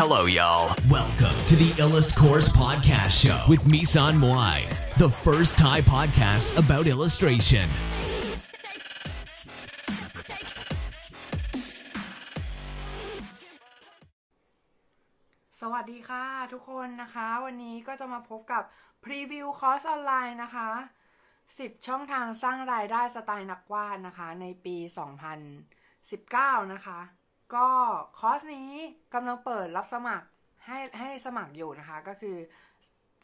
Hello, y'all. Welcome to the Illust Course Podcast Show with Misan Moai, the first Thai podcast about illustration. สวัสดีค่ะทุกคนนะคะ วันนี้ก็จะมาพบกับพรีวิวคอร์สออนไลน์นะคะ 10 ช่องทางสร้างรายได้สไตล์นักวาดนะคะ ในปี 2019 นะคะ ก็คอร์สนี้กำลังเปิดรับสมัครให้ให้สมัครอยู่นะคะ ก็คือ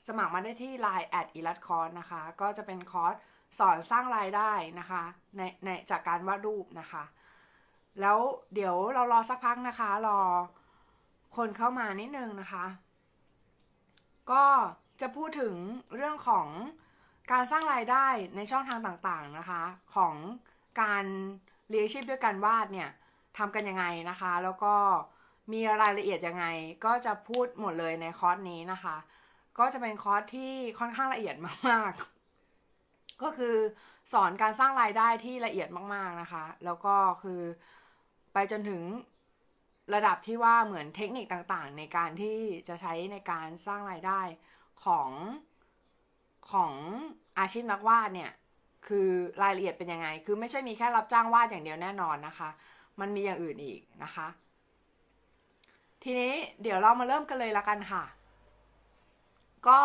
สมัครมาได้ที่ Line แอด illust course นะคะ ก็จะเป็นคอร์สสอนสร้างรายได้นะคะในในจากการวาดรูปนะคะ แล้วเดี๋ยวเรารอสักพักนะคะ รอคนเข้ามานิดนึงนะคะ ก็จะพูดถึงเรื่องของการสร้างรายได้ในช่องทางต่างๆนะคะ ของการเลี้ยงชีพด้วยการวาดเนี่ย ทำกันยังไงนะคะ แล้วก็มีรายละเอียดยังไง ก็จะพูดหมดเลยในคอร์สนี้นะคะ ก็จะเป็นคอร์สที่ค่อนข้างละเอียดมากๆ ก็คือสอนการสร้างรายได้ที่ละเอียดมากๆนะคะ แล้วก็คือไปจนถึงระดับที่ว่าเหมือนเทคนิคต่างๆ ในการที่จะใช้ในการสร้างรายได้ของของอาชีพนักวาดเนี่ย คือรายละเอียดเป็นยังไง คือไม่ใช่มีแค่รับจ้างวาดอย่างเดียวแน่นอนนะคะ มันมีอย่างอื่นอีกนะคะ ทีนี้เดี๋ยวเรามาเริ่มกันเลยละกันค่ะ ก็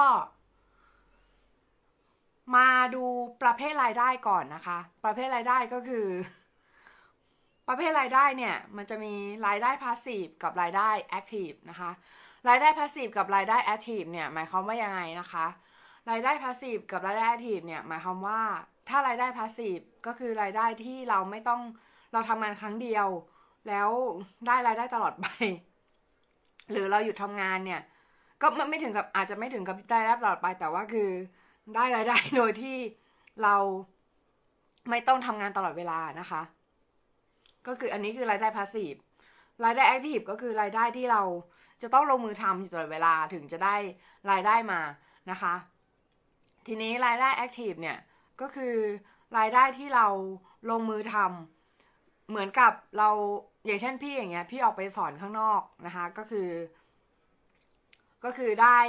มาดูประเภทรายได้ก่อนนะคะ ประเภทรายได้ก็คือ ประเภทรายได้เนี่ย มันจะมีรายได้ passive กับรายได้ active นะคะรายได้ passive กับรายได้ active เนี่ยหมายความว่ายังไงนะคะรายได้ passive กับรายได้ active เนี่ยหมายความว่าถ้ารายได้ passive ก็คือรายได้ที่เราไม่ต้อง เราทำงานครั้งเดียว แล้วได้รายได้ตลอดไป หรือเราหยุดทำงานเนี่ย ก็ไม่ไม่ถึงกับอาจจะไม่ถึงกับได้รับตลอดไปแต่ว่าคือได้รายได้โดยที่เราไม่ต้องทำงานตลอดเวลานะคะ ก็คืออันนี้คือรายได้พาสซีฟรายได้แอคทีฟก็คือรายได้ที่เราจะต้องลงมือทำอยู่ตลอดเวลาถึงจะได้รายได้มานะคะ ทีนี้รายได้แอคทีฟเนี่ยก็คือรายได้ที่เราลงมือทำ เหมือนกับเราอย่างเช่นพี่อย่างเงี้ย พี่ออกไปสอนข้างนอกนะคะ ก็คือ ก็คือได้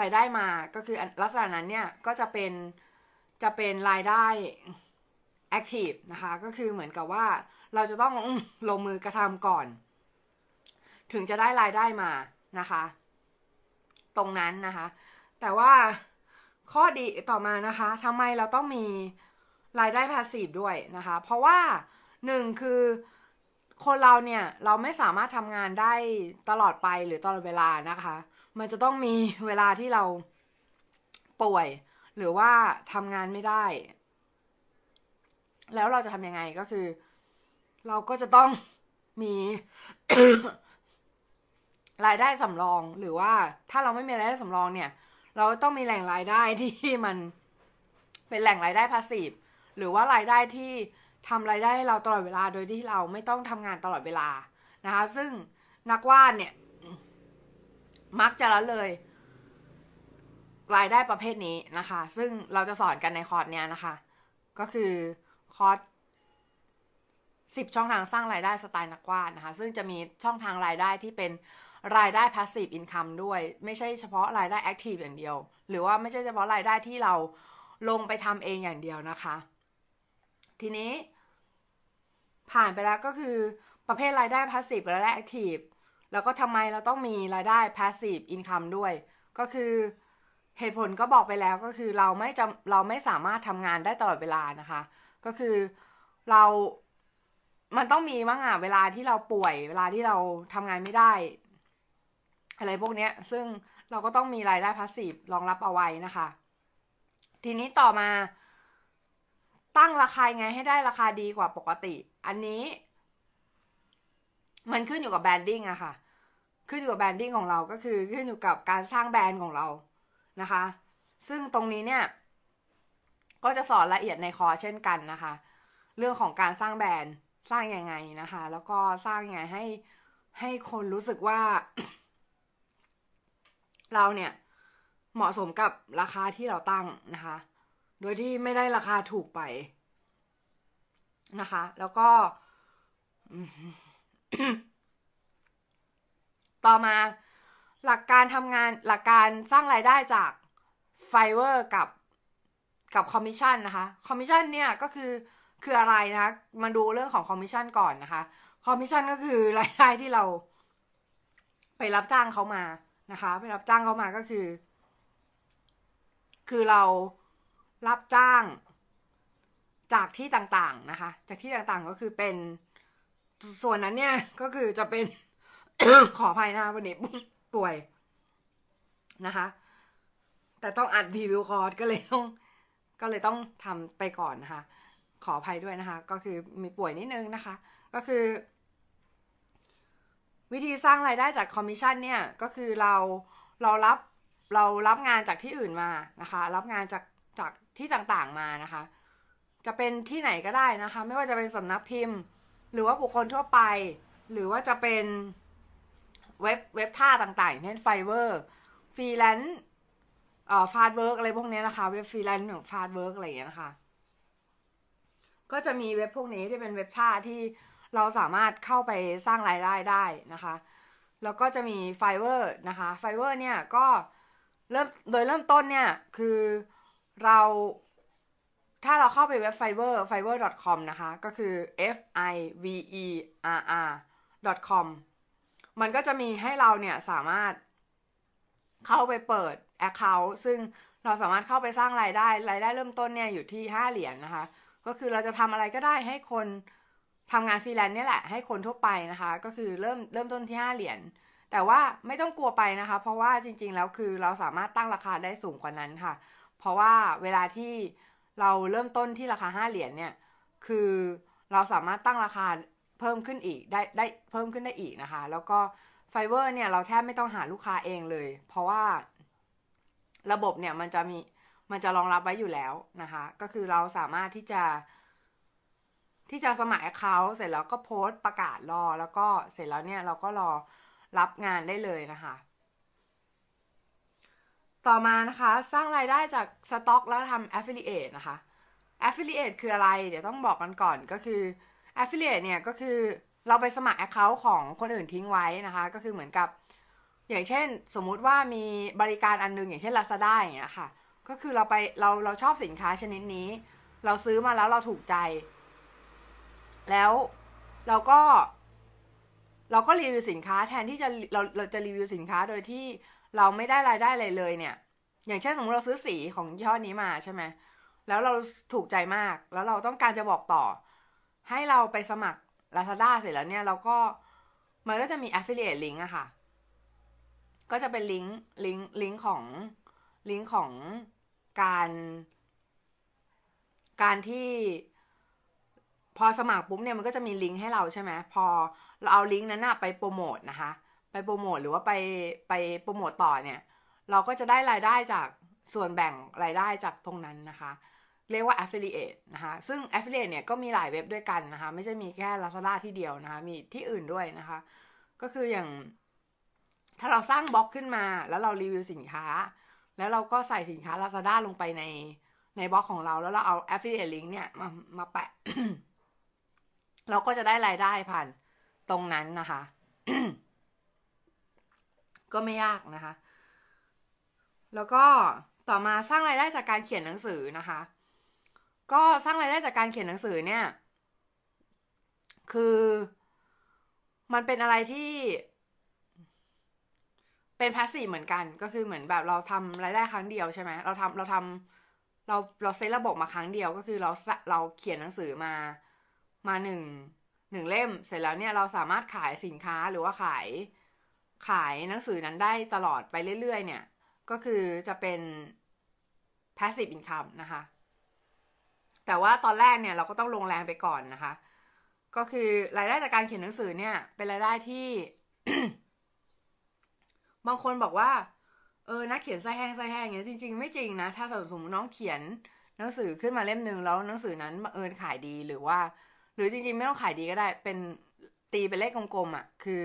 รายได้มาก็คือลักษณะนั้นเนี่ยก็จะเป็นจะเป็นรายได้แอคทีฟนะคะ ก็คือเหมือนกับว่าเราจะต้องลงมือกระทำก่อน ถึงจะได้รายได้มานะคะ ตรงนั้นนะคะ แต่ว่าข้อดีต่อมานะคะทำไมเราต้องมีรายได้พาสซีฟด้วยนะคะ เพราะว่า หนึ่งคือคนเราเนี่ยเราไม่สามารถทำงานได้ตลอดไปหรือตลอดเวลานะคะ มันจะต้องมีเวลาที่เราป่วย หรือว่าทำงานไม่ได้ แล้วเราจะทำยังไงก็คือ เราก็จะต้องมีรายได้สำรองหรือว่าถ้าเราไม่มีรายได้สำรองเนี่ย เราต้องมีแหล่งรายได้ที่มันเป็นแหล่งรายได้พาสซีฟหรือว่ารายได้ที่ ทำรายได้เราตลอดเวลาโดยที่เราไม่ต้องทำงานตลอดเวลานะคะ ซึ่งนักวาดเนี่ย มักจะละเลย รายได้ประเภทนี้นะคะ ซึ่งเราจะสอนกันในคอร์สเนี้ยนะคะ ก็คือคอร์สสิบช่องทางสร้างรายได้สไตล์นักวาดนะคะ ซึ่งจะมีช่องทางรายได้ที่เป็นรายได้ passive income ด้วย ไม่ใช่เฉพาะรายได้ active อย่างเดียว หรือว่าไม่ใช่เฉพาะรายได้ที่เราลงไปทำเองอย่างเดียวนะคะ ทีนี้ ผ่านไปแล้วก็คือประเภทรายได้ passive และรายได้ active แล้วก็ทำไมเราต้องมีรายได้ passive income ด้วย ก็คือเหตุผลก็บอกไปแล้วก็คือเราไม่จำเราไม่สามารถทำงานได้ตลอดเวลานะคะ ก็คือเรา มันต้องมีบ้างอะเวลาที่เราป่วย เวลาที่เราทำงานไม่ได้ อะไรพวกเนี้ย ซึ่งเราก็ต้องมีรายได้พาสซีฟรองรับเอาไว้นะคะ ทีนี้ต่อมา ตั้งราคาไงให้ได้ราคาดีกว่าปกติ อันนี้ มันขึ้นอยู่กับ branding อะค่ะ ขึ้นอยู่กับ branding ของเราก็คือขึ้นอยู่กับการสร้างแบรนด์ของเรานะคะ ซึ่งตรงนี้เนี่ย ก็จะสอนละเอียดในคอร์สเช่นกันนะคะ เรื่องของการสร้างแบรนด์สร้างยังไงนะคะ แล้วก็สร้างยังไงให้ให้คนรู้สึกว่า เราเนี่ยเหมาะสมกับราคาที่เราตั้งนะคะ โดยที่ไม่ได้ราคาถูกไปนะคะ แล้วก็ ต่อมาหลักการทำงานหลักการสร้างรายได้จาก Fiverr กับกับคอมมิชชั่นนะคะคอมมิชชั่นเนี่ยก็คือคืออะไรนะคะมาดูเรื่องของคอมมิชชั่นก่อนนะคะคอมมิชชั่นก็คือรายได้ที่เรา ไปรับจ้างเขามานะคะ ไปรับจ้างเขามาก็คือ คือเรา รับจ้าง จากที่ต่างๆนะคะ จากที่ต่างๆก็คือเป็นส่วนนั้นเนี่ยก็คือจะเป็นขออภัยนะวันนี้ป่วยนะคะ แต่ต้องอัดพรีวิวคอร์สก็เลยต้องก็เลยต้องทำไปก่อนนะคะ ขออภัยด้วยนะคะ ก็คือมีป่วยนิดนึงนะคะ ก็คือ วิธีสร้างรายได้จากคอมมิชชั่นเนี่ยก็คือเราเรารับเรารับงานจากที่อื่นมานะคะ รับงานจากจาก ที่ต่างๆมานะคะ จะเป็นที่ไหนก็ได้นะคะ ไม่ว่าจะเป็นสำนักพิมพ์ หรือว่าบุคคลทั่วไป หรือว่าจะเป็นเว็บเว็บท่าต่างๆเช่น Fiverr ฟรีแลนซ์เอ่อ Fastwork อะไรพวกนี้นะคะ เว็บฟรีแลนซ์ของ Fastwork อะไรอย่างเงี้ยนะคะ ก็จะมีเว็บพวกนี้ที่เป็นเว็บท่าที่เราสามารถเข้าไปสร้างรายได้ได้นะคะ แล้วก็จะมี Fiverr นะคะ Fiverr เนี่ยก็เริ่มโดยเริ่มต้นเนี่ยคือ เราถ้าเราเข้าไปเว็บ Fiverr fiverr.com นะคะ ก็คือ f i v e r r com มันก็จะมีให้เราเนี่ยสามารถเข้าไปเปิด Account ซึ่งเราสามารถเข้าไปสร้างรายได้ รายได้เริ่มต้นเนี่ยอยู่ที่ 5 เหรียญนนะคะ ก็คือเราจะทำอะไรก็ได้ให้คนทำงานฟรีแลนซ์เนี่ยแหละ ให้คนทั่วไปนะคะ ก็คือเริ่มเริ่มต้นที่ 5 เหรียญ แต่ว่าไม่ต้องกลัวไปนะคะ เพราะว่าจริง ๆ แล้วคือเราสามารถตั้งราคาได้สูงกว่านั้นค่ะ ราะว่าเวลาที่เราเริ่มต้นที่ราคา 5 เหรียญเนี่ย คือเราสามารถตั้งราคาเพิ่มขึ้นอีกได้ได้เพิ่มขึ้นได้อีกนะคะ แล้วก็Fiverr เนี่ยเราแทบไม่ต้องหาลูกค้าเองเลย เพราะว่าระบบเนี่ยมันจะมีมันจะรองรับไว้อยู่แล้วนะคะ ก็คือเราสามารถที่จะ ที่จะสมัคร account เสร็จแล้วก็โพสต์ประกาศรอ แล้วก็เสร็จแล้วเนี่ยเราก็รอรับงานได้เลยนะคะ ต่อมานะคะ สร้างรายได้จากสต็อกแล้วทำ affiliate นะคะ affiliate คืออะไร เดี๋ยวต้องบอกกันก่อนก็คือ affiliate เนี่ยก็คือเราไปสมัคร account ของคนอื่นทิ้งไว้นะคะ ก็คือเหมือนกับ อย่างเช่น สมมุติว่ามีบริการอันนึง อย่างเช่น Lazada อย่างเงี้ยค่ะ ก็คือเราไปเราเราชอบสินค้าชนิดนี้ เราซื้อมาแล้วเราถูกใจ แล้วเราก็ เราก็รีวิวสินค้าแทนที่จะเราเราจะรีวิวสินค้าโดยที่ เราไม่ได้รายได้อะไรเลยเนี่ย อย่างเช่นสมมติเราซื้อสีของยี่ห้อนี้มาใช่ไหมแล้วเราถูกใจมาก แล้วเราต้องการจะบอกต่อ ให้เราไปสมัคร Lazada เสร็จแล้วเนี่ยเราก็มันก็จะมี affiliate link อะค่ะ ก็จะเป็นลิงก์ลิงก์ลิงก์ของลิงก์ของการ การที่พอสมัครปุ๊บเนี่ยมันก็จะมีลิงก์ให้เราใช่ไหมพอเราเอาลิงก์นั้นไปโปรโมทนะคะ ไปโปรโมทหรือว่าไปไปโปรโมทต่อเนี่ย เราก็จะได้รายได้จากส่วนแบ่งรายได้จากตรงนั้นนะคะ เรียกว่า affiliate นะคะ ซึ่ง affiliate เนี่ยก็มีหลายเว็บด้วยกันนะคะ ไม่ใช่มีแค่ Lazada ที่เดียวนะคะ มีที่อื่นด้วยนะคะ ก็คืออย่าง ถ้าเราสร้างบล็อกขึ้นมา แล้วเรารีวิวสินค้า แล้วเราก็ใส่สินค้า Lazada ลงไปในในบล็อกของเรา แล้วเราเอา affiliate link เนี่ยมามาแปะ เราก็จะได้รายได้ผ่านตรงนั้นนะคะ ก็ไม่ยากนะคะ แล้วก็ต่อมาสร้างรายได้จากการเขียนหนังสือนะคะ ก็สร้างรายได้จากการเขียนหนังสือเนี่ย คือมันเป็นอะไรที่เป็นพาสซีฟเหมือนกันก็คือเหมือนแบบเราทำรายได้ครั้งเดียวใช่ไหมเราทำเราทำเราเราเซตระบบมาครั้งเดียวก็คือเราเราเขียนหนังสือมามาหนึ่งหนึ่งเล่ม เสร็จแล้วเนี่ยเราสามารถขายสินค้าหรือว่าขาย ขายหนังสือนั้นได้ตลอดไปเรื่อยๆ เนี่ย ก็คือจะเป็น passive income นะคะ แต่ว่าตอนแรกเนี่ยเราก็ต้องลงแรงไปก่อนนะคะ ก็คือรายได้จากการเขียนหนังสือเนี่ย เป็นรายได้ที่ บางคนบอกว่า เออนักเขียนไส้แห้งไส้แห้งเงี้ยจริงๆ ไม่จริงนะ ถ้าสมมติน้องเขียนหนังสือขึ้นมาเล่มหนึ่งแล้วหนังสือนั้นบังเอิญขายดีหรือว่า หรือจริงๆ ไม่ต้องขายดีก็ได้ เป็นตีเป็นเลขกลมๆอะ คือ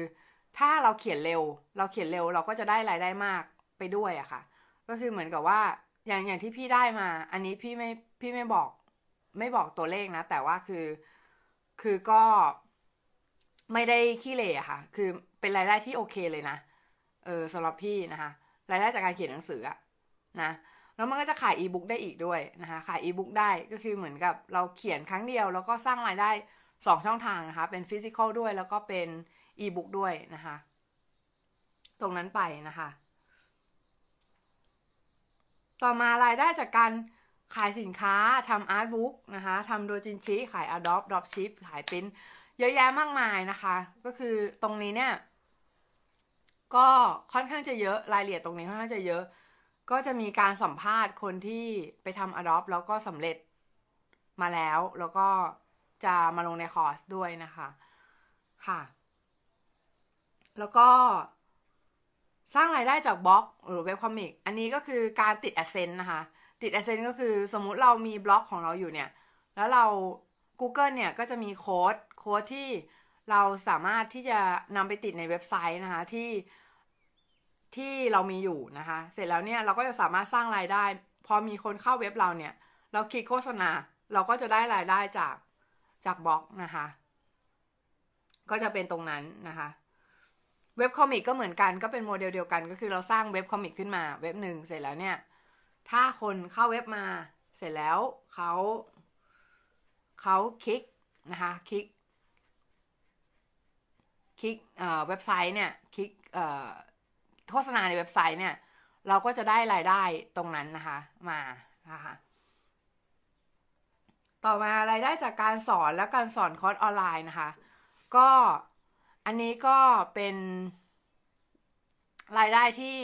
ถ้าเราเขียนเร็ว เราเขียนเร็วเราก็จะได้รายได้มากไปด้วยอะค่ะ ก็คือเหมือนกับว่าอย่างอย่างที่พี่ได้มา อันนี้พี่ไม่พี่ไม่บอก ไม่บอกตัวเลขนะ แต่ว่าคือคือก็ไม่ได้ขี้เหร่อะค่ะ คือเป็นรายได้ที่โอเคเลยนะ เออสำหรับพี่นะคะ รายได้จากการเขียนหนังสืออะนะ แล้วมันก็จะขายอีบุ๊กได้อีกด้วยนะคะ ขายอีบุ๊กได้ก็คือเหมือนกับเราเขียนครั้งเดียว แล้วก็สร้างรายได้สองช่องทางนะคะ เป็นฟิสิกอลด้วยแล้วก็เป็น อีบุ๊กด้วยนะคะ ตรงนั้นไปนะคะ ต่อมารายได้จากการขายสินค้าทำอาร์ตบุ๊กนะคะทำโดจินชิ ขาย Adobe Dropship ขายปิ้นเยอะแยะมากมายนะคะ ก็คือตรงนี้เนี่ย ก็ค่อนข้างจะเยอะรายละเอียดตรงนี้ค่อนข้างจะเยอะ ก็จะมีการสัมภาษณ์คนที่ไปทำ Adobe แล้วก็สำเร็จมาแล้ว แล้วก็จะมาลงในคอร์สด้วยนะคะ ค่ะ แล้วก็สร้างรายได้จากบล็อกหรือ web comic อันนี้ก็คือการติด AdSense นะคะ ติด a อ s เซนต์ก็คือสมมุติเรามีบล็อกของเราอยู่เนี่ย แล้วเรา Google เนี่ยก็จะมีโค้ด โค้ดที่เราสามารถที่จะนำไปติดในเว็บไซต์นะคะที่ที่เรามีอยู่นะคะ เสร็จแล้วเนี่ยเราก็จะสามารถสร้างรายได้ พอมีคนเข้าเว็บเราเนี่ย เราคลิกโฆษณา เราก็จะได้รายได้จากจากบล็อกนะคะ ก็จะเป็นตรงนั้นนะคะ web comic ก็เหมือนกันก็เป็นโมเดลเดียวกันก็คือเราสร้าง web comic ขึ้นมาเว็บหนึ่งเสร็จแล้วเนี่ย ถ้าคนเข้าเว็บมาเสร็จแล้วเขาเขาคลิกนะคะคลิกคลิกเว็บไซต์เนี่ยคลิกโฆษณาในเว็บไซต์เนี่ย เราก็จะได้รายได้ตรงนั้นนะคะมานะคะต่อมารายได้จากการสอนและการสอนคอร์สออนไลน์นะคะ ก็ อันนี้ก็เป็นรายได้ที่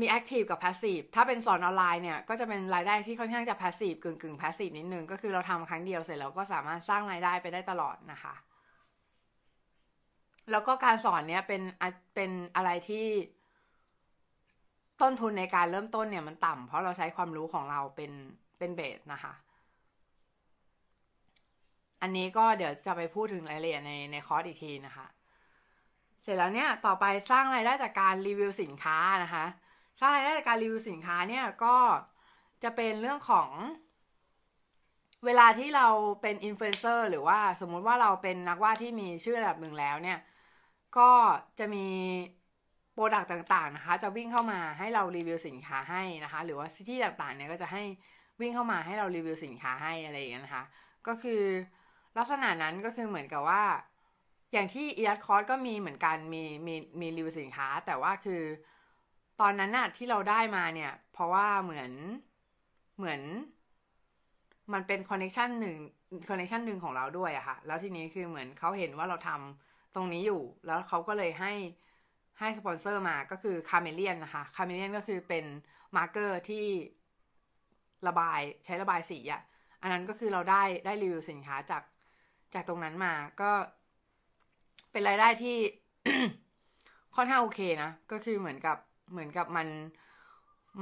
มี active กับ passive ถ้าเป็นสอนออนไลน์เนี่ยก็จะเป็นรายได้ที่ค่อนข้างจะ passive กึ่งกึ่ง passive นิดนึง ก็คือเราทำครั้งเดียวเสร็จแล้วก็สามารถสร้างรายได้ไปได้ตลอดนะคะ แล้วก็การสอนเนี้ยเป็นเป็นอะไรที่ต้นทุนในการเริ่มต้นเนี่ยมันต่ำเพราะเราใช้ความรู้ของเราเป็นเป็นเบสนะคะ อันนี้ก็เดี๋ยวจะไปพูดถึงรายละเอียดในในคอร์สอีกทีนะคะ เสร็จแล้วเนี่ยต่อไปสร้างรายได้จากการรีวิวสินค้านะคะ สร้างรายได้จากการรีวิวสินค้าเนี่ยก็จะเป็นเรื่องของ เวลาที่เราเป็นอินฟลูเอนเซอร์หรือว่าสมมุติว่าเราเป็นนักวาดที่มีชื่อระดับหนึ่งแล้วเนี่ย ก็จะมี product ต่างๆนะคะ จะวิ่งเข้ามาให้เรารีวิวสินค้าให้นะคะ หรือว่าที่ต่างๆเนี่ยก็จะให้วิ่งเข้ามาให้เรารีวิวสินค้าให้อะไรอย่างเงี้ยนะคะ ก็คือ ลักษณะนั้นก็คือเหมือนกับว่า อย่างที่อีอาร์คอร์สก็มีเหมือนกันมีมีมีรีวิวสินค้า แต่ว่าคือ ตอนนั้นน่ะที่เราได้มาเนี่ย เพราะว่าเหมือนเหมือน มันเป็น connection หนึ่ง connection หนึ่งของเราด้วยอะค่ะ แล้วทีนี้คือเหมือนเขาเห็นว่าเราทำตรงนี้อยู่ แล้วเขาก็เลยให้ให้สปอนเซอร์มาก็คือ Chameleon นะคะ Chameleon ก็คือเป็น marker ที่ระบายใช้ระบายสีอะอันนั้นก็คือเราได้ได้รีวิวสินค้าจาก จากตรงนั้นมาก็เป็นรายได้ที่ค่อนข้างโอเคนะ ก็คือเหมือนกับเหมือนกับมัน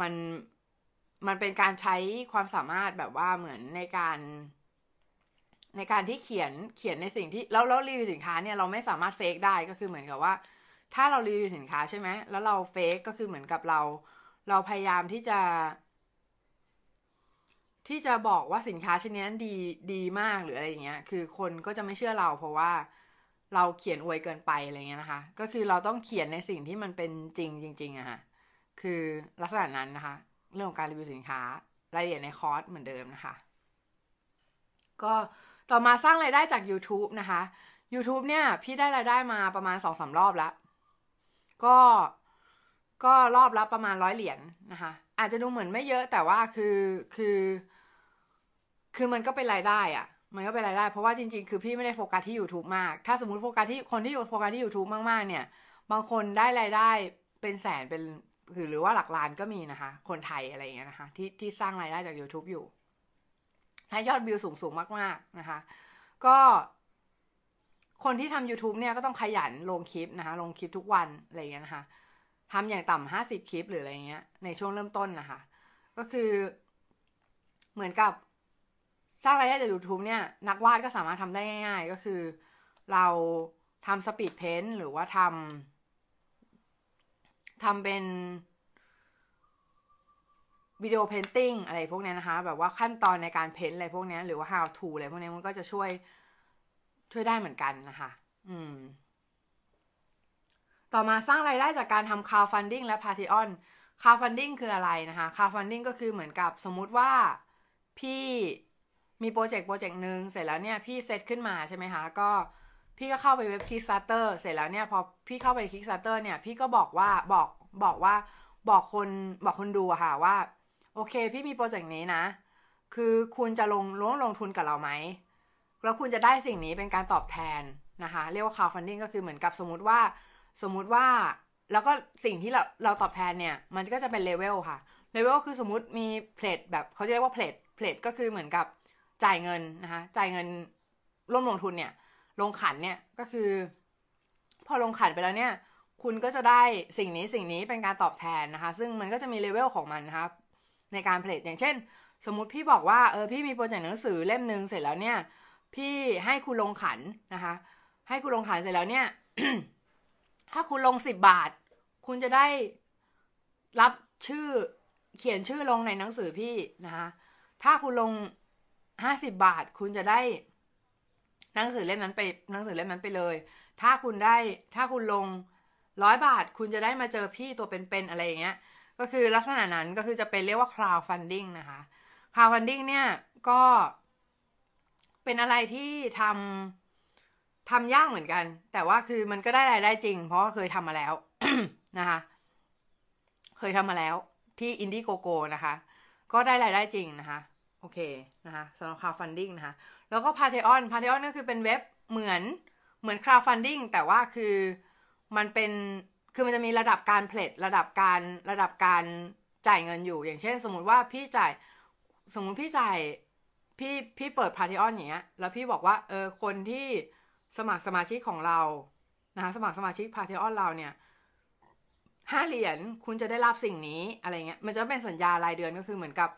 มันมันเป็นการใช้ความสามารถแบบว่าเหมือนในการ ในการที่เขียนเขียนในสิ่งที่แล้วแล้วรีวิวสินค้าเนี่ยเราไม่สามารถเฟกได้ก็คือเหมือนกับว่า ถ้าเรารีวิวสินค้าใช่ไหมแล้วเราเฟกก็คือเหมือนกับเรา เราพยายามที่จะ ที่จะบอกว่าสินค้าชนิดนั้นดีดีมากหรืออะไรอย่างเงี้ย คือคนก็จะไม่เชื่อเราเพราะว่าเราเขียนอวยเกินไปอะไรเงี้ยนะคะ ก็คือเราต้องเขียนในสิ่งที่มันเป็นจริงจริงๆอะค่ะ คือลักษณะนั้นนะคะ เรื่องของการรีวิวสินค้ารายละเอียดในคอร์สเหมือนเดิมนะคะ ก็ต่อมาสร้างรายได้จาก YouTube นะคะ YouTube เนี่ย พี่ได้รายได้มาประมาณสองสารอบแล้ว ก็ก็รอบละประมาณร้อยเหรียญนนะคะ อาจจะดูเหมือนไม่เยอะแต่ว่าคือคือ คือมันก็เป็นรายได้อะมันก็เป็นรายได้ เพราะว่าจริง ๆ คือพี่ไม่ได้โฟกัสที่ YouTube มาก ถ้าสมมติโฟกัสที่คนที่โฟกัสที่ YouTube มากๆ เนี่ย บางคนได้รายได้เป็นแสนเป็นคือหรือว่าหลักล้านก็มีนะคะ คนไทยอะไรอย่างเงี้ยนะคะ ที่ที่สร้างรายได้จาก YouTube อยู่ ถ้ายอดวิวสูงสูงมาก ๆ นะคะ ก็ คนที่ทำ YouTube เนี่ยก็ต้องขยันลงคลิปนะคะ ลงคลิปทุกวันอะไรอย่างเงี้ยนะคะทำอย่างต่ำห้าสิบคลิปหรืออะไรเงี้ย ในช่วงเริ่มต้นนะคะ ก็คือเหมือนกับ สร้างรายได้จาก YouTube เนี่ยนักวาดก็สามารถทำได้ง่าย ๆ ก็คือ เราทำ speed paint หรือว่าทำทำเป็น video painting อะไรพวกนี้นะคะ แบบว่าขั้นตอนในการ paint อะไรพวกนี้หรือว่า how to อะไรพวกนี้มันก็จะช่วยช่วยได้เหมือนกันนะคะ อืม ต่อมาสร้างรายได้จากการทำ crowdfunding และ Patreon crowdfunding คืออะไรนะคะ crowdfunding ก็คือเหมือนกับสมมุติว่าพี่ มีโปรเจกต์โปรเจกต์หนึ่งเสร็จแล้วเนี่ยพี่เซตขึ้นมาใช่ไหมคะก็พี่ก็เข้าไปเว็บ Kickstarter เสร็จแล้วเนี่ยพอพี่เข้าไป Kickstarter เนี่ยพี่ก็บอกว่าบอกบอกว่าบอกคนบอกคนดูอะค่ะว่า โอเค พี่มีโปรเจกต์นี้นะ คือคุณจะลงลงลงทุนกับเราไหมแล้วคุณจะได้สิ่งนี้เป็นการตอบแทนนะคะ เรียกว่า crowdfunding ก็คือเหมือนกับสมมุติว่า สมมุติว่าแล้วก็สิ่งที่เราเราตอบแทนเนี่ยมันก็จะเป็นเลเวลค่ะเลเวลคือสมมติมี pledge แบบเขาเรียกว่า pledge pledge ก็คือเหมือนกับ จ่ายเงินนะคะ จ่ายเงินร่วมลงทุนเนี่ย ลงขันเนี่ยก็คือ พอลงขันไปแล้วเนี่ย คุณก็จะได้สิ่งนี้สิ่งนี้เป็นการตอบแทนนะคะ ซึ่งมันก็จะมีเลเวลของมันนะคะในการเพลทอย่างเช่น สมมุติพี่บอกว่าเออพี่มีโปรเจกต์หนังสือเล่มหนึ่งเสร็จแล้วเนี่ย พี่ให้คุณลงขันนะคะ ให้คุณลงขันเสร็จแล้วเนี่ย ถ้าคุณลงสิบบาท คุณจะได้รับชื่อเขียนชื่อลงในหนังสือพี่นะคะ ถ้าคุณลง ห้าสิบบาทคุณจะได้ หนังสือเล่มนั้นไปหนังสือเล่มนั้นไปเลย ถ้าคุณได้ถ้าคุณลงร้อยบาทคุณจะได้มาเจอพี่ตัวเป็นๆอะไรอย่างเงี้ย ก็คือลักษณะนั้นก็คือจะเป็นเรียกว่า crowdfunding นะคะ crowdfunding เนี่ยก็เป็นอะไรที่ทำทำยากเหมือนกัน แต่ว่าคือมันก็ได้รายได้จริง เพราะาเคยทำมาแล้วนะคะ เคยทำมาแล้วที่อินดี้โกโก้นะคะ ก็ได้รายได้จริงนะคะ โอเคนะคะสำหรับ crowdfunding นะคะแล้วก็ Patreon Patreon ก็คือเป็นเว็บเหมือนเหมือน crowdfunding แต่ว่าคือมันเป็นคือมันจะมีระดับการเพลทระดับการระดับการจ่ายเงินอยู่ อย่างเช่น สมมุติว่าพี่จ่ายสมมุติพี่จ่ายพี่พี่เปิด Patreon อย่างเงี้ยแล้วพี่บอกว่าเออคนที่สมัครสมาชิกของเรานะคะสมัครสมาชิก Patreon เราเนี่ยห้าเหรียญคุณจะได้รับสิ่งนี้อะไรเงี้ยมันจะเป็นสัญญารายเดือนก็คือเหมือนกับ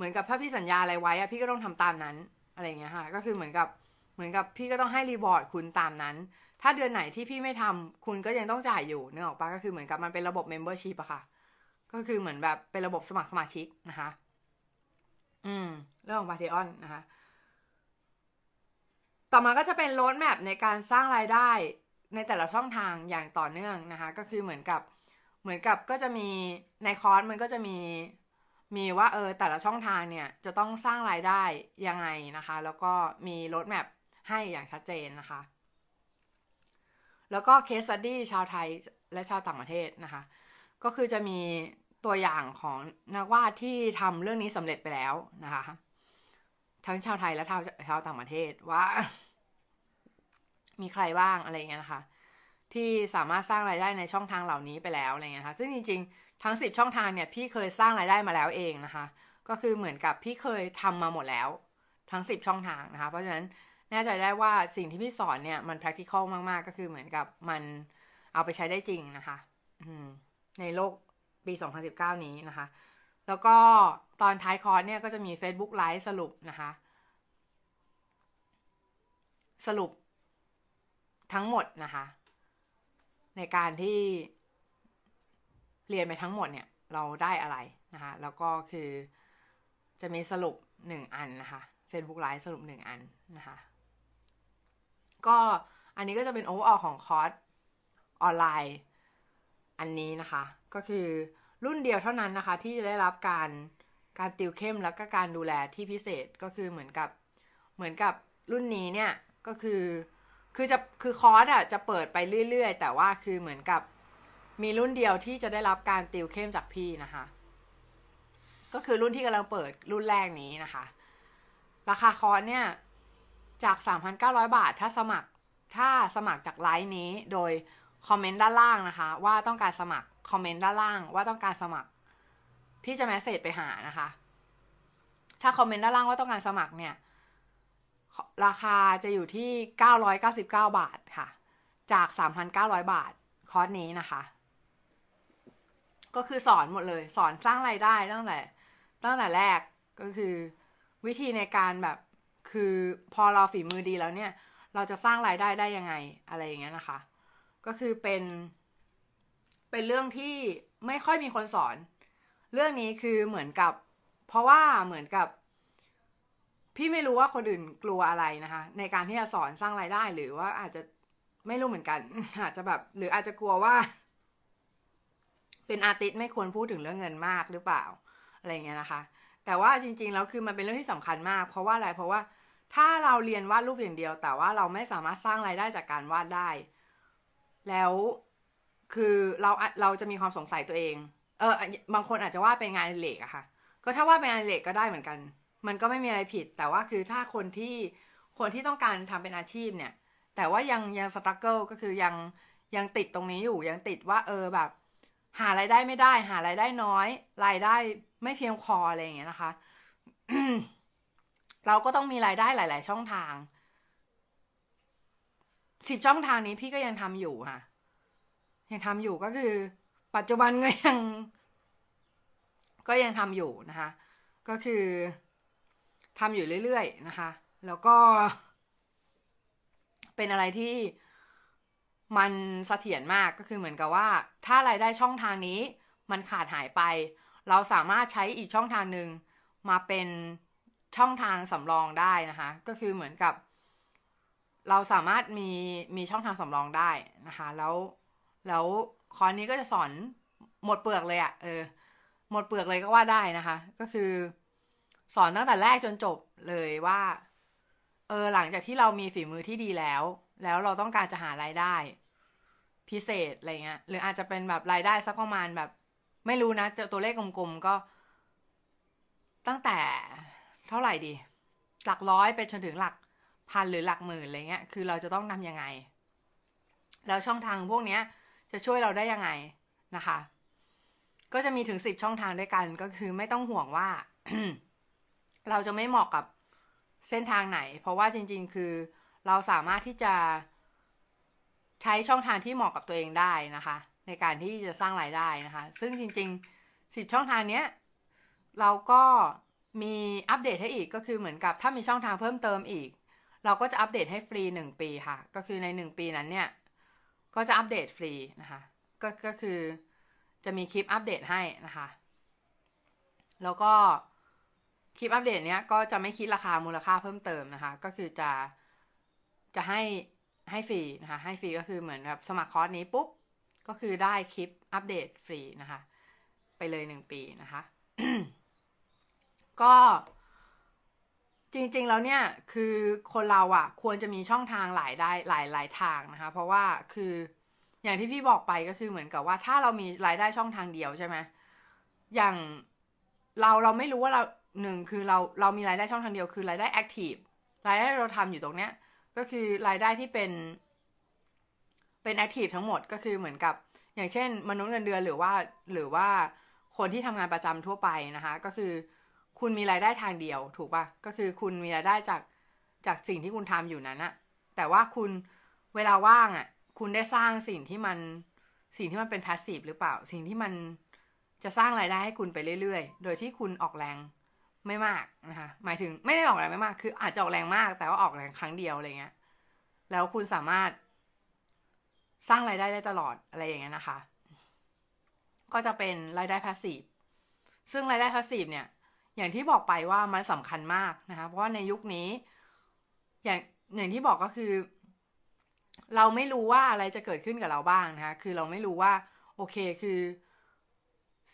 เหมือนกับถ้าพี่สัญญาอะไรไว้อะพี่ก็ต้องทำตามนั้นอะไรเงี้ยค่ะก็คือเหมือนกับเหมือนกับพี่ก็ต้องให้รีบอร์ดคุณตามนั้น ถ้าเดือนไหนที่พี่ไม่ทำคุณก็ยังต้องจ่ายอยู่เนึกอออกปะก็คือเหมือนกับมันเป็นระบบ membership อะค่ะ ก็คือเหมือนแบบเป็นระบบสมัครสมาชิกนะคะ อืม เรื่องของ Patreon นะคะ ต่อมาก็จะเป็นโรดแมพในการสร้างรายได้ในแต่ละช่องทางอย่างต่อเนื่องนะคะ ก็คือเหมือนกับเหมือนกับก็จะมีในคอร์สมันก็จะมี มีว่าเออแต่ละช่องทางเนี่ยจะต้องสร้างรายได้ยังไงนะคะ แล้วก็มีรดแมพให้อย่างชัดเจนนะคะ แล้วก็เคสสตี้ชาวไทยและชาวต่างประเทศนะคะ ก็คือจะมีตัวอย่างของนักวาดที่ทำเรื่องนี้สำเร็จไปแล้วนะคะ ทั้งชาวไทยและชาวชาวต่างประเทศว่า มีใครบ้างอะไรเงี้ยนะคะ ที่สามารถสร้างรายได้ในช่องทางเหล่านี้ไปแล้วอะไรเงี้ยคะซึ่งจริงๆ ทั้งสิบช่องทางเนี่ยพี่เคยสร้างรายได้มาแล้วเองนะคะ ก็คือเหมือนกับพี่เคยทำมาหมดแล้ว ทั้งสิบช่องทางนะคะ เพราะฉะนั้นแน่ใจได้ว่าสิ่งที่พี่สอนเนี่ยมัน practical มาก ๆ ก็คือเหมือนกับมันเอาไปใช้ได้จริงนะคะในโลกปี 2019 นี้นะคะ แล้วก็ตอนท้ายคอร์สเนี่ยก็จะมี Facebook Live สรุปนะคะ สรุปทั้งหมดนะคะ ในการที่ เรียนไปทั้งหมดเนี่ยเราได้อะไรนะคะแล้วก็คือจะมีสรุปหนึ่งอันนะคะ Facebook Live สรุปหนึ่งอันนะคะก็อันนี้ก็จะเป็น overall ของคอร์สออนไลน์อันนี้นะคะ ก็คือรุ่นเดียวเท่านั้นนะคะ ที่จะได้รับการการติวเข้มแล้วก็การดูแลที่พิเศษก็คือเหมือนกับเหมือนกับรุ่นนี้เนี่ยก็คือคือจะคือคอร์สอะจะเปิดไปเรื่อยๆ แต่ว่าคือเหมือนกับ มีรุ่นเดียวที่จะได้รับการติวเข้มจากพี่นะคะ ก็คือรุ่นที่กำลังเปิดรุ่นแรกนี้นะคะ ราคาคอร์สเนี่ย จาก 3,900 บาท ถ้าสมัครถ้าสมัครจากไลน์นี้โดยคอมเมนต์ด้านล่างนะคะ ว่าต้องการสมัครคอมเมนต์ด้านล่างว่าต้องการสมัคร พี่จะแมสเซจไปหานะคะ ถ้าคอมเมนต์ด้านล่างว่าต้องการสมัครเนี่ยราคาจะอยู่ที่ 999 บาทค่ะ จาก 3,900 บาท คอร์สนี้นะคะ ก็คือสอนหมดเลย สอนสร้างไรายได้ตั้งแต่ ตั้งแต่แรกก็คือวิธีในการแบบคือพอเราฝีมือดีแล้วเนี่ย เราจะสร้างรายได้ได้ยังไงอะไรอย่างเงี้ยนะคะ ก็คือเป็น เป็นเรื่องที่ไม่ค่อยมีคนสอน เรื่องนี้คือเหมือนกับ เพราะว่าเหมือนกับ พี่ไม่รู้ว่าคนอื่นกลัวอะไรนะคะ ในการที่จะสอนสร้างรายได้หรือว่าอาจจะไม่รู้เหมือนกัน อาจจะแบบ หรืออาจจะกลัวว่า เป็นอาร์ติสไม่ควรพูดถึงเรื่องเงินมากหรือเปล่าอะไรเงี้ยนะคะ แต่ว่าจริงๆแล้วคือมันเป็นเรื่องที่สำคัญมาก เพราะว่าอะไรเพราะว่าถ้าเราเรียนวาดรูปอย่างเดียว แต่ว่าเราไม่สามารถสร้างรายได้จากการวาดได้ แล้วคือเราเราจะมีความสงสัยตัวเอง เออบางคนอาจจะวาดเป็นงานเหล็กอะค่ะ ก็ถ้าวาดเป็นงานเหล็กก็ได้เหมือนกัน มันก็ไม่มีอะไรผิด แต่ว่าคือถ้าคนที่คนที่ต้องการทำเป็นอาชีพเนี่ย แต่ว่ายังยังสตรัคเกิลก็คือยังยังติดตรงนี้อยู่ยังติดว่าเออแบบ หารายได้ไม่ได้ หารายได้น้อย รายได้ไม่เพียงพออะไรอย่างเงี้ยนะคะ เราก็ต้องมีรายได้หลาย ๆ ช่องทางสิบช่องทางนี้พี่ก็ยังทำอยู่ค่ะ ยังทำอยู่ก็คือ ปัจจุบันก็ยัง ก็ยังทำอยู่นะคะ ก็คือทำอยู่เรื่อย ๆ นะคะ แล้วก็ เป็นอะไรที่ มันเสถียรมากก็คือเหมือนกับว่า ถ้ารายได้ช่องทางนี้มันขาดหายไป เราสามารถใช้อีกช่องทางหนึ่งมาเป็นช่องทางสำรองได้นะคะ ก็คือเหมือนกับ เราสามารถมีมีช่องทางสำรองได้นะคะ แล้วแล้วคอร์สนี้ก็จะสอนหมดเปลือกเลยอะ่ะเออ หมดเปลือกเลยก็ว่าได้นะคะ ก็คือ สอนตั้งแต่แรกจนจบเลยว่า เออหลังจากที่เรามีฝีมือที่ดีแล้ว แล้วเราต้องการจะหารายได้ พิเศษอะไรเงี้ย หรืออาจจะเป็นแบบรายได้สักประมาณแบบ ไม่รู้นะตัวเลขกลมๆก็ ตั้งแต่เท่าไหร่ดี หลักร้อยไปจนถึงหลักพันหรือหลักหมื่นอะไรเงี้ย คือเราจะต้องทำยังไง แล้วช่องทางพวกเนี้ย จะช่วยเราได้ยังไงนะคะ ก็จะมีถึงสิบช่องทางด้วยกัน ก็คือไม่ต้องห่วงว่า เราจะไม่เหมาะกับเส้นทางไหน เพราะว่าจริง ๆ คือเราสามารถที่จะ ใช้ช่องทางที่เหมาะกับตัวเองได้นะคะ ในการที่จะสร้างรายได้นะคะ ซึ่งจริงๆสิบช่องทางเนี้ยเราก็มีอัปเดตให้อีกก็คือเหมือนกับถ้ามีช่องทางเพิ่มเติมอีก เราก็จะอัปเดตให้ฟรีหนึ่งปีค่ะ ก็คือในหนึ่งปีนั้นเนี่ย ก็จะอัปเดตฟรีนะคะก็ก็คือจะมีคลิปอัปเดตให้นะคะ แล้วก็คลิปอัปเดตเนี้ยก็จะไม่คิดราคามูลค่าเพิ่มเติมนะคะ ก็คือจะจะให้ ให้ฟรีนะคะ ให้ฟรีก็คือเหมือนกับสมัครคอร์สนี้ปุ๊บ ก็คือได้คลิปอัปเดตฟรีนะคะ ไปเลยหนึ่งปีนะคะ ก็จริงๆ แล้วเนี่ยคือคนเราอะ่ะ ควรจะมีช่องทางหลายได้หลายหลายทางนะคะ เพราะว่าคืออย่างที่พี่บอกไปก็คือเหมือนกับว่าถ้าเรามีรายได้ช่องทางเดียวใช่ไหมอย่างเราเราไม่รู้ว่าเราหนึ่งคือเราเรามีรายได้ช่องทางเดียวคือรายได้ active รายได้เราทำอยู่ตรงเนี้ย ก็คือรายได้ที่เป็นเป็น active ทั้งหมดก็คือเหมือนกับ อย่างเช่น มนุษย์เงินเดือนหรือว่าหรือว่าคนที่ทำงานประจำทั่วไปนะคะ ก็คือคุณมีรายได้ทางเดียวถูกปะก็คือคุณมีรายได้จากจากสิ่งที่คุณทำอยู่นั้นอะแต่ว่าคุณเวลาว่างอะคุณได้สร้างสิ่งที่มันสิ่งที่มันเป็น passive หรือเปล่า สิ่งที่มันจะสร้างรายได้ให้คุณไปเรื่อยๆ โดยที่คุณออกแรง ไม่มากนะคะ หมายถึงไม่ได้ออกแรงไม่มาก คืออาจจะออกแรงมาก แต่ว่าออกแรงครั้งเดียวอะไรเงี้ย แล้วคุณสามารถสร้างรายได้ได้ตลอดอะไรอย่างเงี้ยนะคะ ก็จะเป็นรายได้พาสซีฟ ซึ่งรายได้พาสซีฟเนี่ย อย่างที่บอกไปว่ามันสำคัญมากนะคะ เพราะว่าในยุคนี้ อย่างอย่างที่บอกก็คือ เราไม่รู้ว่าอะไรจะเกิดขึ้นกับเราบ้างนะคะ คือเราไม่รู้ว่า โอเคคือ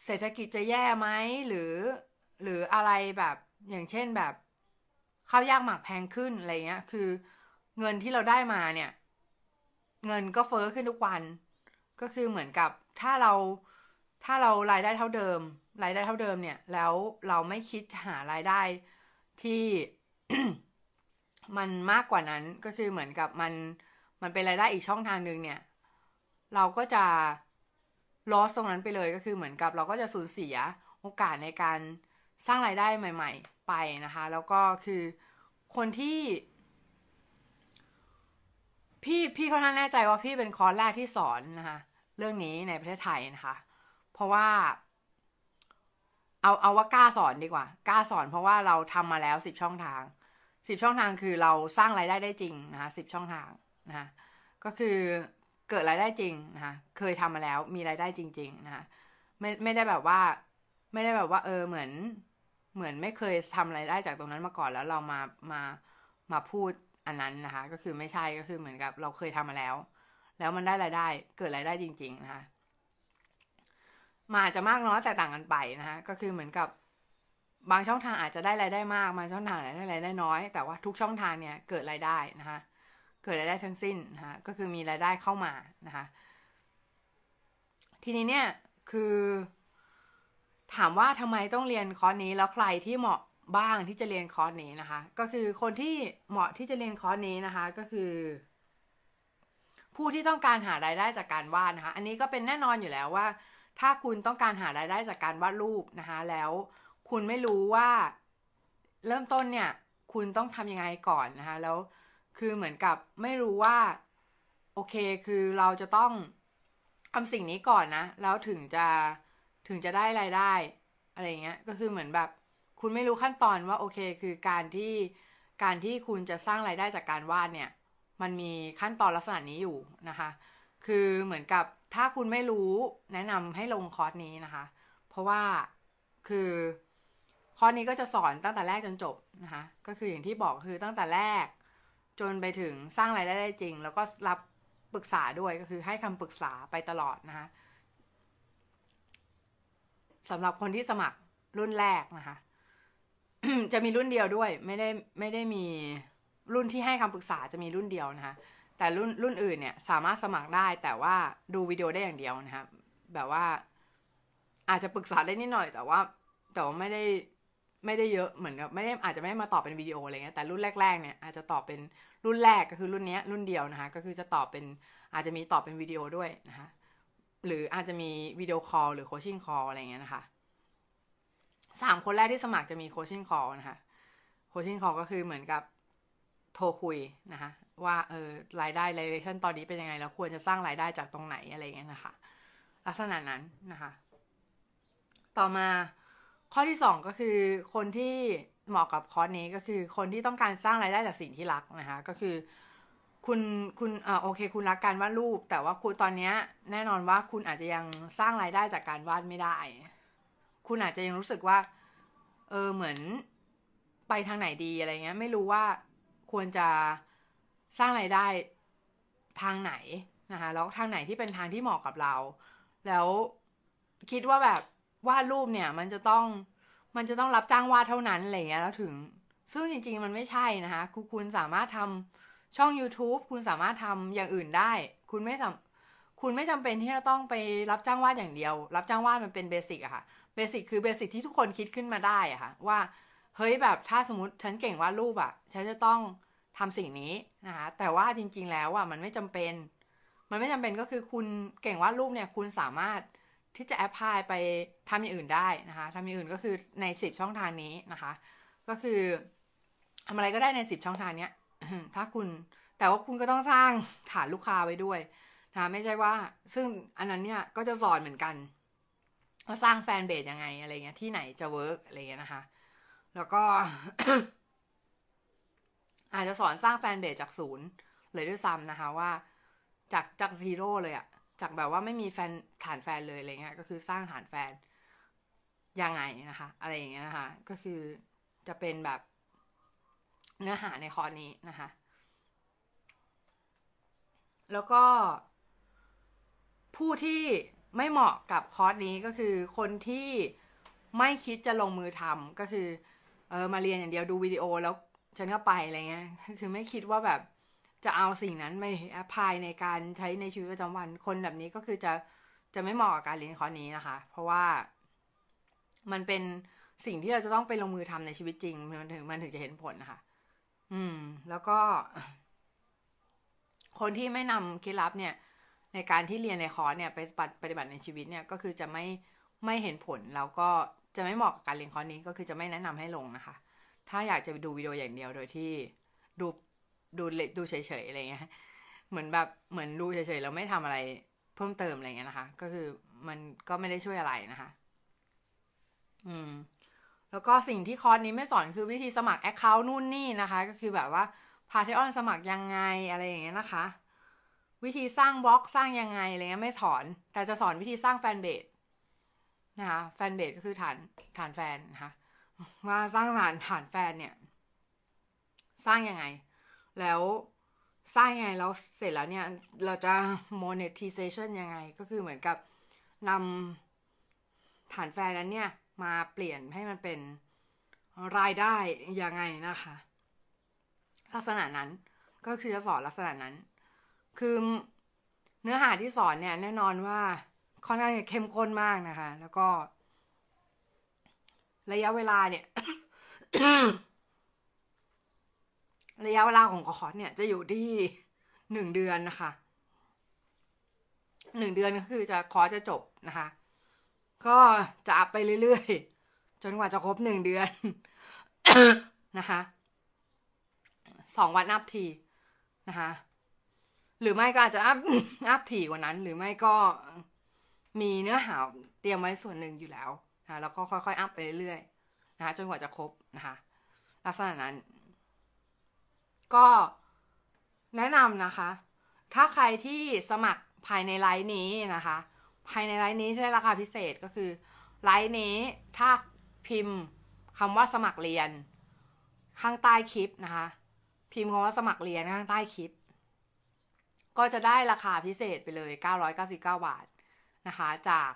เศรษฐกิจจะแย่ไหมหรือ หรืออะไรแบบอย่างเช่นแบบข้าวยากหมากแพงขึ้นอะไรเงี้ย คือ เงินที่เราได้มาเนี่ย เงินก็เฟอ้อขึ้นทุกวัน ก็คือเหมือนกับถ้าเราถ้าเรารายได้เท่าเดิม รายได้เท่าเดิมเนี่ย แล้วเราไม่คิดหารายได้ที่มันมากกว่านั้นก็คือเหมือนกับมันมันเป็นรายได้อีกช่องทางหนึ่งเนี่ย เราก็จะลอสตรงนั้นไปเลยก็คือเหมือนกับเราก็จะสูญเสียโอกาสในการ สร้างรายได้ใหม่ ๆ ไปนะคะ แล้วก็คือคนที่ พี่พี่เขาท่านแน่ใจว่าพี่เป็นคอร์สแรกที่สอนนะคะเรื่องนี้ในประเทศไทยนะคะ เพราะว่า เอาเอาว่ากล้าสอนดีกว่ากล้าสอน เพราะว่าเราทำมาแล้วสิบช่องทางสิบช่องทางคือเราสร้างรายได้ได้จริงนะคะสิบช่องทางนะคะก็คือเกิดรายได้จริงนะคะเคยทำมาแล้วมีรายได้จริง ๆนะคะไม่ไม่ได้แบบว่า ไม่ได้แบบว่า เออเหมือน เหมือนไม่เคยทำรายได้จากตรงนั้นมาก่อนแล้วเรามามามาพูดอันนั้นนะคะ ก็คือไม่ใช่ก็คือเหมือนกับเราเคยทำมาแล้ว แล้วมันได้รายได้เกิดรายได้จริง ๆ นะคะมาอาจจะมากน้อยแตกต่างกันไปนะคะก็คือเหมือนกับบางช่องทางอาจจะได้รายได้มากบางช่องทางอาจจะได้รายได้น้อย แต่ว่าทุกช่องทางเนี่ยเกิดรายได้นะคะเกิดรายได้ทั้งสิ้นนะคะก็คือมีรายได้เข้ามานะคะทีนี้เนี่ยคือ ถามว่าทำไมต้องเรียนคอร์สนี้แล้วใครที่เหมาะบ้างที่จะเรียนคอร์สนี้นะคะ ก็คือคนที่เหมาะที่จะเรียนคอร์สนี้นะคะ ก็คือ ผู้ที่ต้องการหารายได้จากการวาดนะคะ อันนี้ก็เป็นแน่นอนอยู่แล้วว่า ถ้าคุณต้องการหารายได้จากการวาดรูปนะคะ แล้วคุณไม่รู้ว่าเริ่มต้นเนี่ย คุณต้องทำยังไงก่อนนะคะ แล้วคือเหมือนกับไม่รู้ว่า โอเคคือเราจะต้องทำสิ่งนี้ก่อนนะ แล้วถึงจะ ถึงจะได้รายได้ อะไรเงี้ย ก็คือเหมือนแบบ คุณไม่รู้ขั้นตอนว่าโอเค คือการที่การที่คุณจะสร้างรายได้จากการวาดเนี่ย มันมีขั้นตอนลักษณะนี้อยู่นะคะ คือเหมือนกับถ้าคุณไม่รู้แนะนำให้ลงคอร์สนี้นะคะ เพราะว่าคือคอร์สนี้ก็จะสอนตั้งแต่แรกจนจบนะคะ ก็คืออย่างที่บอกคือตั้งแต่แรก จนไปถึงสร้างรายได้ได้จริง แล้วก็รับปรึกษาด้วยก็คือให้คำปรึกษาไปตลอดนะคะ สำหรับคนที่สมัครรุ่นแรกนะคะ จะมีรุ่นเดียวด้วย ไม่ได้ไม่ได้มีรุ่นที่ให้คำปรึกษาจะมีรุ่นเดียวนะคะ แต่รุ่นรุ่นอื่นเนี่ย สามารถสมัครได้ แต่ว่าดูวิดีโอได้อย่างเดียวนะคะแบบว่า อาจจะปรึกษาได้นิดหน่อยแต่ว่าแต่ว่าไม่ได้ไม่ได้เยอะเหมือนกับไม่ได้อาจจะไม่ได้มาตอบเป็นวิดีโออะไรเงี้ยแต่รุ่นแรกๆเนี่ยอาจจะตอบเป็นรุ่นแรกก็คือรุ่นนี้รุ่นเดียวนะคะก็คือจะตอบเป็นอาจจะมีตอบเป็นวิดีโอด้วยนะคะ หรืออาจจะมี video call หรือ coaching call อะไรเงี้ยนะคะสามคนแรกที่สมัครจะมีโคชชิ่งคอลนะคะโคชชิ่งคอลก็คือเหมือนกับโทรคุยนะคะว่าเออรายได้รายเชั่นตอนนี้เป็นยังไง แล้วควรจะสร้างรายได้จากตรงไหนอะไรเงี้ยนะคะ ลักษณะนั้นนะคะ ต่อมาข้อที่สองก็คือคนที่เหมาะกับคอร์สนี้ก็คือคนที่ต้องการสร้างรายได้จากสิ่งที่รักนะคะ ก็คือ คุณคุณเอ่าโอเค คุณรักการวาดรูป แต่ว่าคุณตอนเนี้ย แน่นอนว่าคุณอาจจะยังสร้างรายได้จากการวาดไม่ได้ คุณอาจจะยังรู้สึกว่า เออเหมือนไปทางไหนดีอะไรเงี้ย ไม่รู้ว่าควรจะสร้างรายได้ทางไหนนะคะแล้วทางไหนที่เป็นทางที่เหมาะกับเรา แล้วคิดว่าแบบวาดรูปเนี่ย มันจะต้องมันจะต้องรับจ้างวาดเท่านั้นอะไรเงี้ยแล้วถึง ซึ่งจริง ๆ มันไม่ใช่นะคะคุณคุณสามารถทำ ช่อง YouTube คุณสามารถทำอย่างอื่นได้ คุณไม่สคุณไม่จำเป็นที่จะต้องไปรับจ้างวาดอย่างเดียว รับจ้างวาดมันเป็น basic อะค่ะ basic คือ basic ที่ทุกคนคิดขึ้นมาได้อะค่ะว่าเฮ้ยแบบถ้าสมมติฉันเก่งวาดรูปอะฉันจะต้องทำสิ่งนี้นะคะแต่ว่าจริง ๆ แล้วอะมันไม่จำเป็น มันไม่จำเป็นก็คือคุณเก่งวาดรูปเนี่ยคุณสามารถที่จะ apply ไปทำอย่างอื่นได้นะคะทำอย่างอื่นก็คือในสิบช่องทางนี้นะคะ ก็คือทำอะไรก็ได้ในสิบช่องทางเนี้ย ถ้าคุณ แต่ว่าคุณก็ต้องสร้างฐานลูกค้าไว้ด้วยนะไม่ใช่ว่า ซึ่งอันนั้นเนี่ยก็จะสอนเหมือนกันว่าสร้าง fanbase ยังไงอะไรเงี้ยที่ไหนจะ work อะไรเงี้ยนะคะ แล้วก็ อาจจะสอนสร้าง fanbase จากศูนย์เลยด้วยซ้ำนะคะ ว่า จากจาก zero เลยอะจากแบบว่าไม่มีแฟนฐานแฟนเลยอะไรเงี้ยก็คือสร้างฐานแฟนยังไงนะคะ อะไรอย่างเงี้ยนะคะ ก็คือจะเป็นแบบ เนื้อหาในคอร์สนี้นะคะ แล้วก็ผู้ที่ไม่เหมาะกับคอร์สนี้ก็คือคนที่ไม่คิดจะลงมือทำก็คือเออมาเรียนอย่างเดียวดูวิดีโอแล้วฉันก็ไปอะไรเงี้ย คือไม่คิดว่าแบบจะเอาสิ่งนั้นไป apply ในการใช้ในชีวิตประจำวัน คนแบบนี้ก็คือจะจะไม่เหมาะกับการเรียนคอร์สนี้นะคะ เพราะว่ามันเป็นสิ่งที่เราจะต้องไปลงมือทำในชีวิตจริงมันถึงมันถึงจะเห็นผลนะคะ อืม แล้วก็ คนที่ไม่นำเคล็ดลับเนี่ย ในการที่เรียนในคอร์สเนี่ย ไปปฏิบัติในชีวิตเนี่ยก็คือจะไม่ไม่เห็นผลแล้วก็จะไม่เหมาะกับการเรียนคอร์สนี้ก็คือจะไม่แนะนำให้ลงนะคะ ถ้าอยากจะดูวิดีโออย่างเดียวโดยที่ดูดูดูเฉยๆอะไรเงี้ย เหมือนแบบเหมือนดูเฉยๆแล้วไม่ทำอะไรเพิ่มเติมอะไรเงี้ยนะคะ ก็คือมันก็ไม่ได้ช่วยอะไรนะคะ อืม แล้วก็สิ่งที่คอร์สนี้ไม่สอนคือวิธีสมัคร account นู่นนี่นะคะ ก็คือแบบว่า Patreon สมัครยังไงอะไรอย่างเงี้ยนะคะ วิธีสร้างบล็อกสร้างยังไงอะไรเงี้ยไม่สอน แต่จะสอนวิธีสร้าง fanbase นะคะ fanbase ก็คือฐานฐานแฟนนะคะว่าสร้างฐานฐานแฟนเนี่ย สร้างยังไง แล้วสร้างยังไงแล้วเสร็จแล้วเนี่ย เราจะ monetization ยังไงก็คือเหมือนกับนำฐานแฟนนั้นเนี่ย มาเปลี่ยนให้มันเป็นรายได้ยังไงนะคะ ลักษณะนั้นก็คือจะสอนลักษณะนั้น คือเนื้อหาที่สอนเนี่ยแน่นอนว่าค่อนข้างจะเข้มข้นมากนะคะ แล้วก็ ระยะเวลาเนี่ย ระยะเวลาของคอร์สเนี่ยจะอยู่ที่หนึ่งเดือนนะคะหนึ่งเดือนก็คือจะคอร์สจะจบนะคะ ก็จะอัพไปเรื่อยๆ จนกว่าจะครบหนึ่งเดือนนะคะสองวันอัพทีนะคะหรือไม่ก็อาจจะอัพอัพถี่กว่านั้น หรือไม่ก็มีเนื้อหาเตรียมไว้ส่วนหนึ่งอยู่แล้วนะแล้วก็ค่อยๆ อัพไปเรื่อยๆนะคะจนกว่าจะครบนะคะลักษณะนั้น ก็แนะนำนะคะ ถ้าใครที่สมัครภายในไลน์นี้นะคะ ภายในไลน์นี้ใช้ราคาพิเศษก็คือไลน์นี้ถ้าพิมพ์คำว่าสมัครเรียน ข้างใต้คลิปนะคะ พิมพ์คำว่าสมัครเรียนข้างใต้คลิป ก็จะได้ราคาพิเศษไปเลย 999 บาทนะคะจาก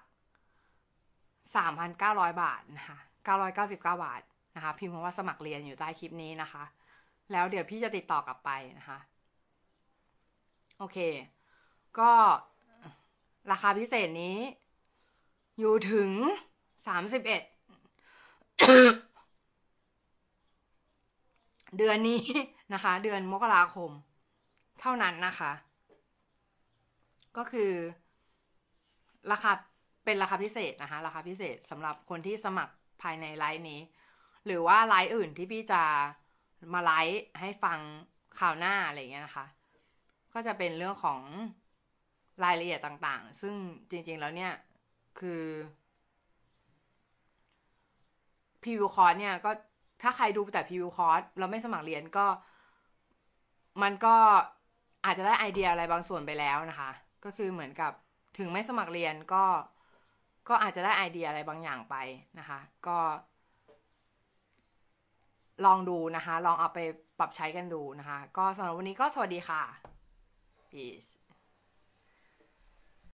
3,900 บาทนะคะ999 บาทนะคะพิมพ์คำว่าสมัครเรียนอยู่ใต้คลิปนี้นะคะ แล้วเดี๋ยวพี่จะติดต่อกลับไปนะคะ โอเค ก็ ราคาพิเศษนี้ อยู่ถึง31เดือนนี้นะคะ เดือนมกราคม เท่านั้นนะคะ ก็คือ ราคาเป็นราคาพิเศษนะคะ ราคาพิเศษสำหรับคนที่สมัครภายในไลฟ์นี้ หรือว่าไลฟ์อื่นที่พี่จะมาไลฟ์ให้ฟังข่าวหน้าอะไรอย่างเงี้ยนะคะ ก็จะเป็นเรื่องของ รายละเอียดต่างๆ ซึ่งจริงๆแล้วเนี่ย คือพีวิวคอร์สเนี่ยก็ถ้าใครดูแต่พีวิวคอร์สเราไม่สมัครเรียนก็ มันก็อาจจะได้ไอเดียอะไรบางส่วนไปแล้วนะคะ ก็คือเหมือนกับถึงไม่สมัครเรียนก็ก็อาจจะได้ไอเดียอะไรบางอย่างไปนะคะ ก็ ลองดูนะคะ ลองเอาไปปรับใช้กันดูนะคะ ก็สำหรับวันนี้ก็สวัสดีค่ะ peace